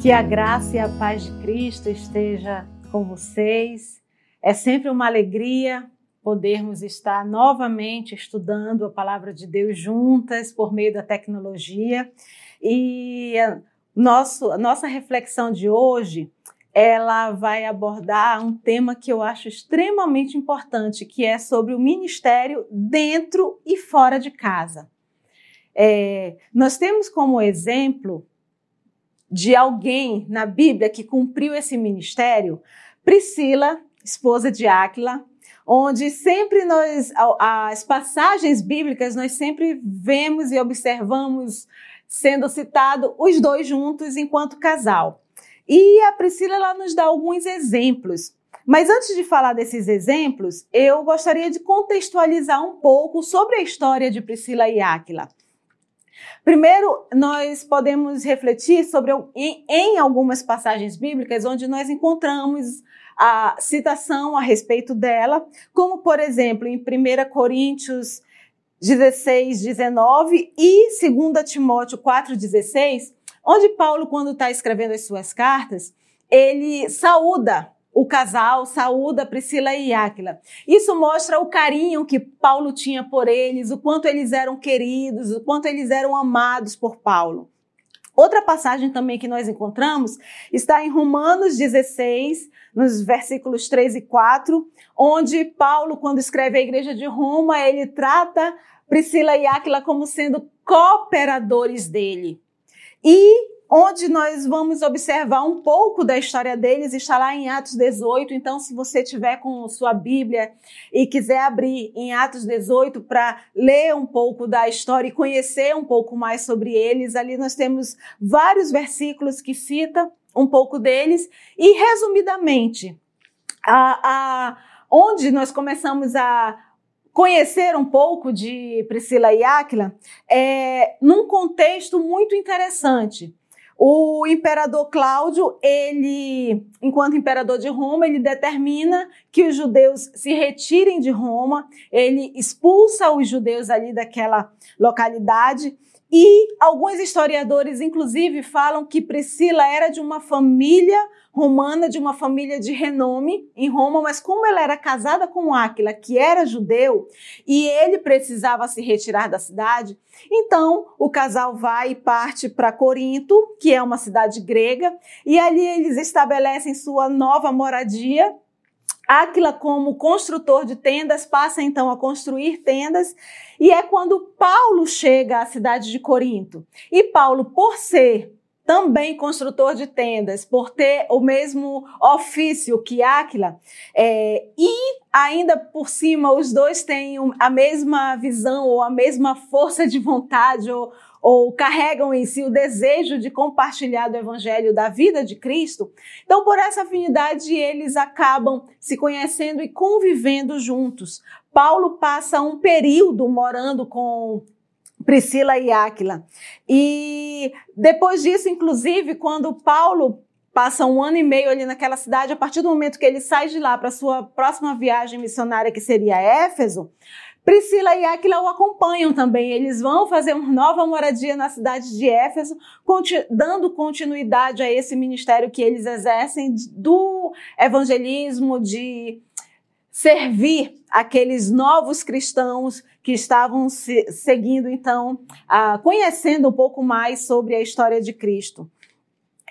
Que a graça e a paz de Cristo esteja com vocês. É sempre uma alegria podermos estar novamente estudando a palavra de Deus juntas por meio da tecnologia. E nosso, nossa reflexão de hoje, ela vai abordar um tema que eu acho extremamente importante, que é sobre o ministério dentro e fora de casa. É, nós temos como exemplo de alguém na Bíblia que cumpriu esse ministério, Priscila, esposa de Áquila, onde sempre nós, as passagens bíblicas, nós sempre vemos e observamos sendo citado os dois juntos enquanto casal. E a Priscila ela nos dá alguns exemplos. Mas antes de falar desses exemplos, eu gostaria de contextualizar um pouco sobre a história de Priscila e Áquila. Primeiro, nós podemos refletir sobre em, em algumas passagens bíblicas onde nós encontramos a citação a respeito dela, como por exemplo em 1 Coríntios 16, 19 e 2 Timóteo 4, 16, onde Paulo, quando está escrevendo as suas cartas, ele saúda o casal saúda Priscila e Áquila. Isso mostra o carinho que Paulo tinha por eles, o quanto eles eram queridos, o quanto eles eram amados por Paulo. Outra passagem também que nós encontramos está em Romanos 16, nos versículos 3 e 4, onde Paulo, quando escreve a igreja de Roma, ele trata Priscila e Áquila como sendo cooperadores dele. E onde nós vamos observar um pouco da história deles, está lá em Atos 18. Então, se você tiver com sua Bíblia e quiser abrir em Atos 18 para ler um pouco da história e conhecer um pouco mais sobre eles, ali nós temos vários versículos que cita um pouco deles. E, resumidamente, a, a, onde nós começamos a conhecer um pouco de Priscila e Áquila é num contexto muito interessante. O imperador Cláudio, ele, enquanto imperador de Roma, ele determina que os judeus se retirem de Roma, ele expulsa os judeus ali daquela localidade. E alguns historiadores, inclusive, falam que Priscila era de uma família romana, de uma família de renome em Roma, mas como ela era casada com Áquila, que era judeu, e ele precisava se retirar da cidade, então o casal vai e parte para Corinto, que é uma cidade grega, e ali eles estabelecem sua nova moradia. Áquila, como construtor de tendas, passa então a construir tendas, e é quando Paulo chega à cidade de Corinto. E Paulo, por ser também construtor de tendas, por ter o mesmo ofício que Áquila, é, e ainda por cima os dois têm a mesma visão ou a mesma força de vontade ou, ou carregam em si o desejo de compartilhar do evangelho da vida de Cristo. Então, por essa afinidade, eles acabam se conhecendo e convivendo juntos. Paulo passa um período morando com Priscila e Áquila. E depois disso, inclusive, quando Paulo passa um ano e meio ali naquela cidade, a partir do momento que ele sai de lá para sua próxima viagem missionária, que seria Éfeso, Priscila e Áquila o acompanham também. Eles vão fazer uma nova moradia na cidade de Éfeso, dando continuidade a esse ministério que eles exercem do evangelismo, de servir aqueles novos cristãos que estavam se, seguindo, então, conhecendo um pouco mais sobre a história de Cristo.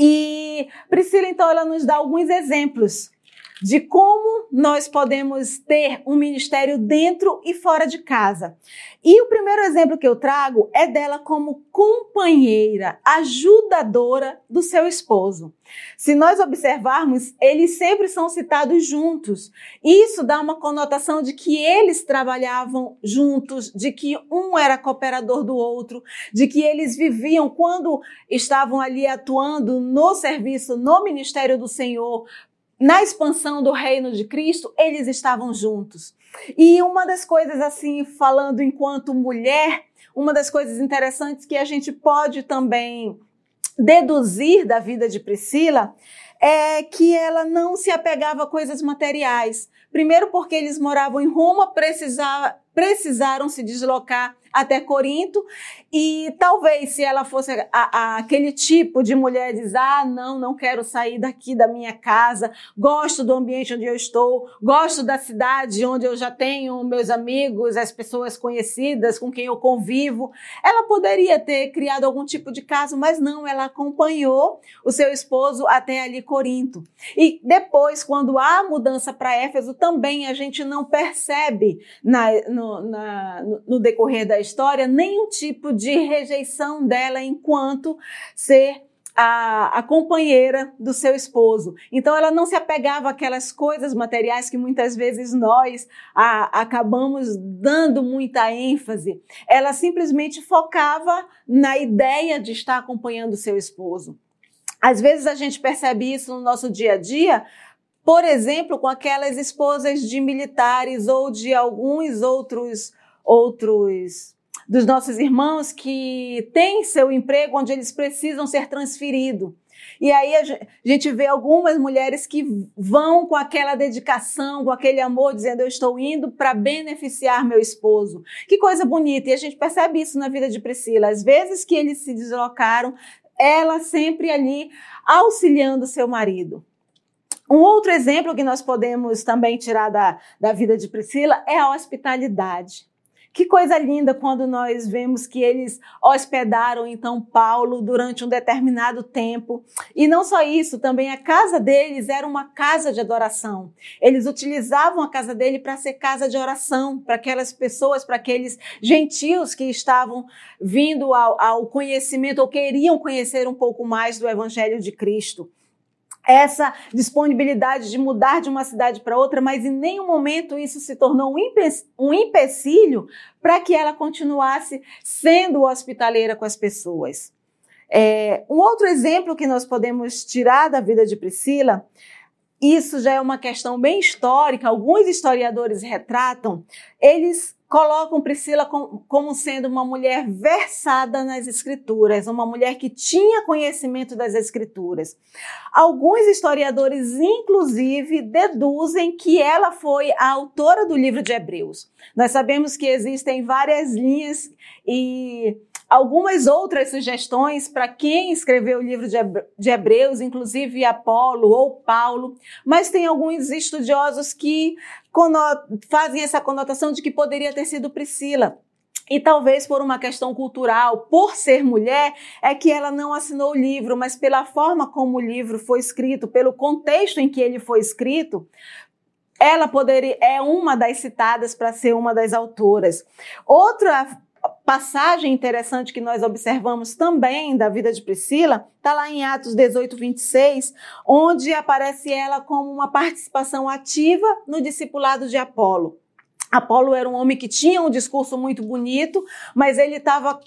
E Priscila, então, ela nos dá alguns exemplos de como nós podemos ter um ministério dentro e fora de casa. E o primeiro exemplo que eu trago é dela como companheira, ajudadora do seu esposo. Se nós observarmos, eles sempre são citados juntos. Isso dá uma conotação de que eles trabalhavam juntos, de que um era cooperador do outro, de que eles viviam quando estavam ali atuando no serviço, no ministério do Senhor, na expansão do reino de Cristo, eles estavam juntos. E uma das coisas, assim, falando enquanto mulher, uma das coisas interessantes que a gente pode também deduzir da vida de Priscila é que ela não se apegava a coisas materiais. Primeiro, porque eles moravam em Roma, precisar, precisaram se deslocar até Corinto. E talvez se ela fosse a, a, aquele tipo de mulher diz ah não não quero sair daqui da minha casa. Gosto do ambiente onde eu estou. Gosto da cidade onde eu já tenho meus amigos as pessoas conhecidas com quem eu convivo. Ela poderia ter criado algum tipo de caso mas não ela acompanhou o seu esposo até ali Corinto. E depois quando há mudança para Éfeso também a gente não percebe na, no, na, no decorrer da história nenhum tipo de rejeição dela enquanto ser a, a, companheira do seu esposo. Então ela não se apegava àquelas coisas materiais que muitas vezes nós a, acabamos dando muita ênfase. Ela simplesmente focava na ideia de estar acompanhando o seu esposo. Às vezes a gente percebe isso no nosso dia a dia, por exemplo, com aquelas esposas de militares ou de alguns outros outros dos nossos irmãos que têm seu emprego onde eles precisam ser transferidos. E aí a gente vê algumas mulheres que vão com aquela dedicação, com aquele amor, dizendo: Eu estou indo para beneficiar meu esposo. Que coisa bonita! E a gente percebe isso na vida de Priscila. Às vezes que eles se deslocaram, ela sempre ali auxiliando seu marido. Um outro exemplo que nós podemos também tirar da, da vida de Priscila é a hospitalidade. Que coisa linda quando nós vemos que eles hospedaram então Paulo durante um determinado tempo. E não só isso, também a casa deles era uma casa de adoração. Eles utilizavam a casa dele para ser casa de oração para aquelas pessoas, para aqueles gentios que estavam vindo ao, ao conhecimento ou queriam conhecer um pouco mais do evangelho de Cristo essa disponibilidade de mudar de uma cidade para outra, mas em nenhum momento isso se tornou um empecilho para que ela continuasse sendo hospitaleira com as pessoas. É, um outro exemplo que nós podemos tirar da vida de Priscila, isso já é uma questão bem histórica, alguns historiadores retratam, eles colocam Priscila como sendo uma mulher versada nas escrituras, uma mulher que tinha conhecimento das escrituras. Alguns historiadores, inclusive, deduzem que ela foi a autora do livro de Hebreus. Nós sabemos que existem várias linhas e algumas outras sugestões para quem escreveu o livro de Hebreus, inclusive Apolo ou Paulo, mas tem alguns estudiosos que fazem essa conotação de que poderia ter sido Priscila. E talvez por uma questão cultural, por ser mulher, é que ela não assinou o livro, mas pela forma como o livro foi escrito, pelo contexto em que ele foi escrito, ela poderia é uma das citadas para ser uma das autoras. Outra passagem interessante que nós observamos também da vida de Priscila está lá em Atos 18, 26, onde aparece ela como uma participação ativa no discipulado de Apolo. Apolo era um homem que tinha um discurso muito bonito, mas ele estava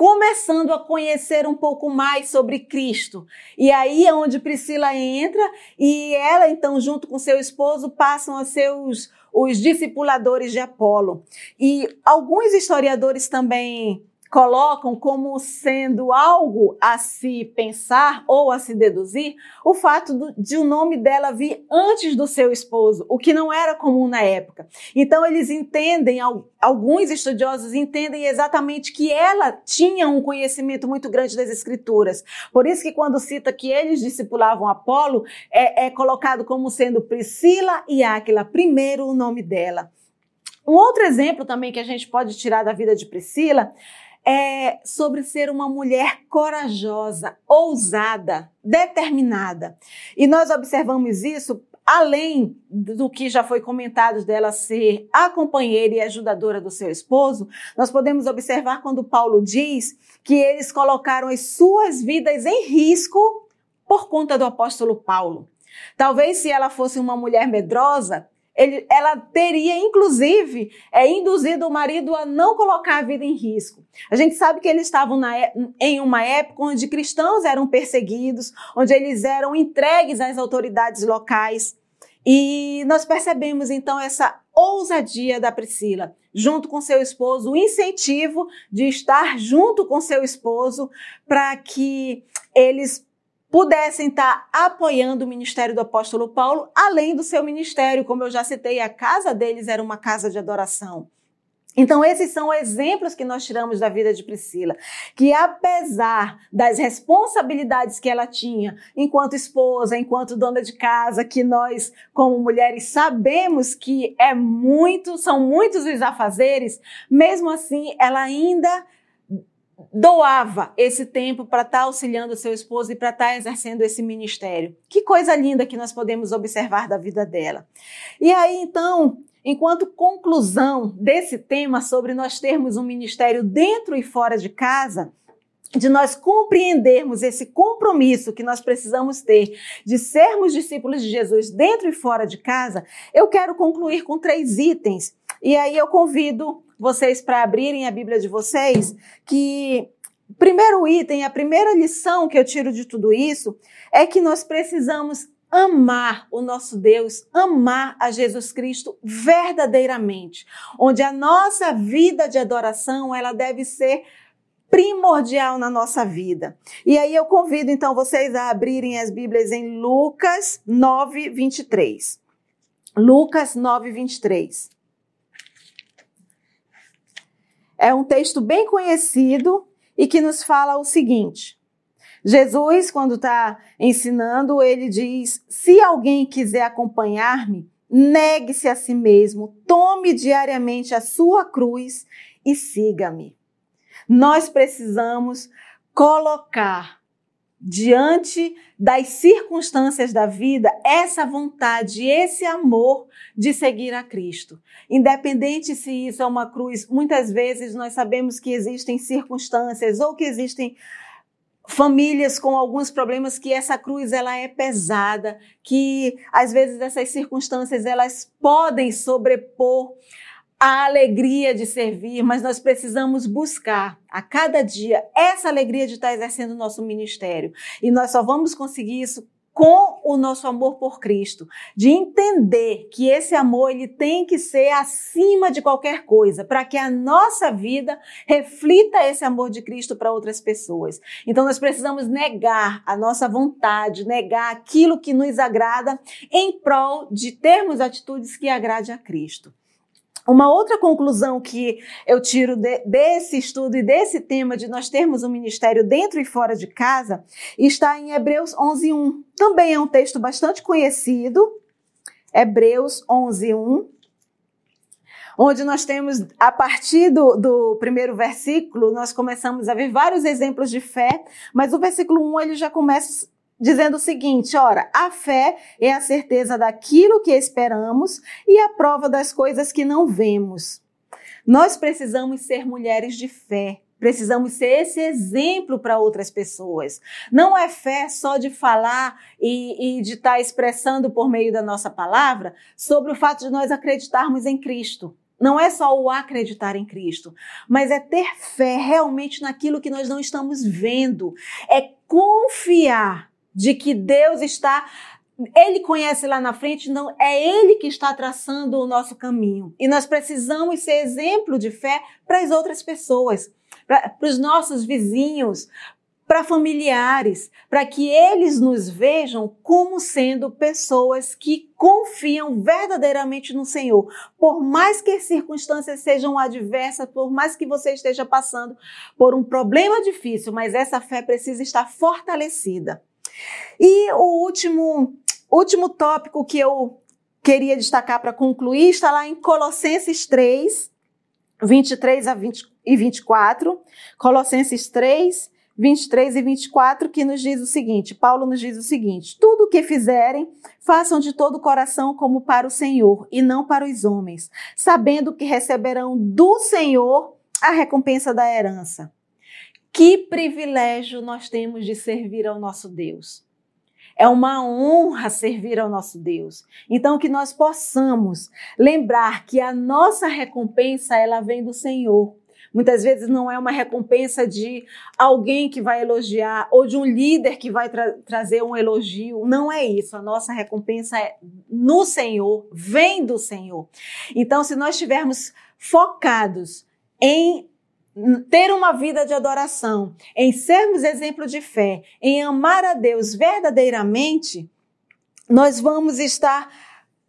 começando a conhecer um pouco mais sobre Cristo. E aí é onde Priscila entra e ela, então, junto com seu esposo, passam a ser os, os discipuladores de Apolo. E alguns historiadores também colocam como sendo algo a se pensar ou a se deduzir o fato de o nome dela vir antes do seu esposo, o que não era comum na época. Então eles entendem, alguns estudiosos entendem exatamente que ela tinha um conhecimento muito grande das escrituras. Por isso que quando cita que eles discipulavam Apolo, é, é colocado como sendo Priscila e Áquila, primeiro o nome dela. Um outro exemplo também que a gente pode tirar da vida de Priscila é sobre ser uma mulher corajosa, ousada, determinada. E nós observamos isso além do que já foi comentado dela ser a companheira e ajudadora do seu esposo, nós podemos observar quando Paulo diz que eles colocaram as suas vidas em risco por conta do apóstolo Paulo. Talvez se ela fosse uma mulher medrosa, ele, ela teria, inclusive, é, induzido o marido a não colocar a vida em risco. A gente sabe que eles estavam na, é, em uma época onde cristãos eram perseguidos, onde eles eram entregues às autoridades locais. E nós percebemos então essa ousadia da Priscila, junto com seu esposo, o incentivo de estar junto com seu esposo para que eles pudessem estar apoiando o ministério do apóstolo Paulo, além do seu ministério. Como eu já citei, a casa deles era uma casa de adoração. Então, esses são exemplos que nós tiramos da vida de Priscila, que apesar das responsabilidades que ela tinha enquanto esposa, enquanto dona de casa, que nós, como mulheres, sabemos que é muito, são muitos os afazeres, mesmo assim, ela ainda doava esse tempo para estar tá auxiliando seu esposo e para estar tá exercendo esse ministério. Que coisa linda que nós podemos observar da vida dela. E aí, então, Enquanto conclusão desse tema sobre nós termos um ministério dentro e fora de casa, de nós compreendermos esse compromisso que nós precisamos ter de sermos discípulos de Jesus dentro e fora de casa, eu quero concluir com três itens. E aí eu convido vocês para abrirem a Bíblia de vocês, que primeiro item, a primeira lição que eu tiro de tudo isso é que nós precisamos amar o nosso Deus, amar a Jesus Cristo verdadeiramente, onde a nossa vida de adoração, ela deve ser primordial na nossa vida. E aí eu convido então vocês a abrirem as Bíblias em Lucas 9, 23. Lucas 9, 23. É um texto bem conhecido e que nos fala o seguinte: Jesus, quando está ensinando, ele diz: se alguém quiser acompanhar-me, negue-se a si mesmo, tome diariamente a sua cruz e siga-me. Nós precisamos colocar diante das circunstâncias da vida essa vontade, esse amor de seguir a Cristo. Independente se isso é uma cruz, muitas vezes nós sabemos que existem circunstâncias ou que existem famílias com alguns problemas que essa cruz ela é pesada, que às vezes essas circunstâncias elas podem sobrepor a alegria de servir, mas nós precisamos buscar a cada dia essa alegria de estar exercendo o nosso ministério. E nós só vamos conseguir isso com o nosso amor por Cristo, de entender que esse amor ele tem que ser acima de qualquer coisa, para que a nossa vida reflita esse amor de Cristo para outras pessoas. Então nós precisamos negar a nossa vontade, negar aquilo que nos agrada em prol de termos atitudes que agrade a Cristo. Uma outra conclusão que eu tiro de, desse estudo e desse tema de nós termos um ministério dentro e fora de casa está em Hebreus 11:1. Também é um texto bastante conhecido. Hebreus 11:1 onde nós temos, a partir do, do, primeiro versículo, nós começamos a ver vários exemplos de fé, mas o versículo 1 ele já começa dizendo o seguinte: ora, a fé é a certeza daquilo que esperamos e a prova das coisas que não vemos. Nós precisamos ser mulheres de fé. Precisamos ser esse exemplo para outras pessoas. Não é fé só de falar e, e de estar tá expressando por meio da nossa palavra sobre o fato de nós acreditarmos em Cristo. Não é só o acreditar em Cristo, mas é ter fé realmente naquilo que nós não estamos vendo. É confiar de que Deus está ele conhece lá na frente, não é ele que está traçando o nosso caminho. E nós precisamos ser exemplo de fé para as outras pessoas, para os nossos vizinhos, para familiares, para que eles nos vejam como sendo pessoas que confiam verdadeiramente no Senhor. Por mais que as circunstâncias sejam adversas, por mais que você esteja passando por um problema difícil, mas essa fé precisa estar fortalecida. E o último, último tópico que eu queria destacar para concluir está lá em Colossenses 3, 23 a 20 e 24. Colossenses 3, 23 e 24, que nos diz o seguinte: Paulo nos diz o seguinte: tudo o que fizerem, façam de todo o coração como para o Senhor e não para os homens, sabendo que receberão do Senhor a recompensa da herança. Que privilégio nós temos de servir ao nosso Deus. É uma honra servir ao nosso Deus. Então que nós possamos lembrar que a nossa recompensa ela vem do Senhor. Muitas vezes não é uma recompensa de alguém que vai elogiar ou de um líder que vai tra trazer um elogio. Não é isso. A nossa recompensa é no Senhor, vem do Senhor. Então, se nós estivermos focados em ter uma vida de adoração, em sermos exemplo de fé, em amar a Deus verdadeiramente, nós vamos estar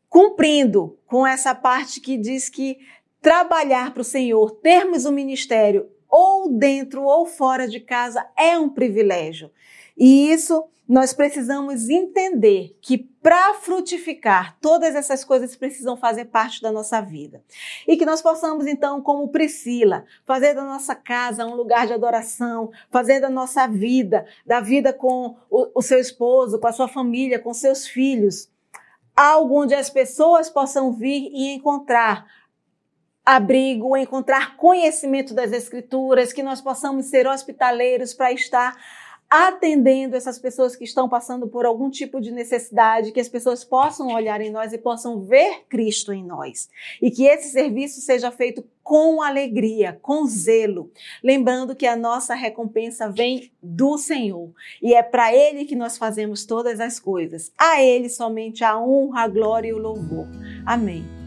cumprindo com essa parte que diz que trabalhar para o Senhor, termos um ministério ou dentro ou fora de casa é um privilégio. E isso nós precisamos entender que para frutificar, todas essas coisas precisam fazer parte da nossa vida. E que nós possamos, então, como Priscila, fazer da nossa casa um lugar de adoração, fazer da nossa vida, da vida com o, o seu esposo, com a sua família, com seus filhos, algo onde as pessoas possam vir e encontrar abrigo, encontrar conhecimento das Escrituras, que nós possamos ser hospitaleiros para estar atendendo essas pessoas que estão passando por algum tipo de necessidade, que as pessoas possam olhar em nós e possam ver Cristo em nós. E que esse serviço seja feito com alegria, com zelo, lembrando que a nossa recompensa vem do Senhor e é para Ele que nós fazemos todas as coisas. A Ele somente a honra, a glória e o louvor. Amém.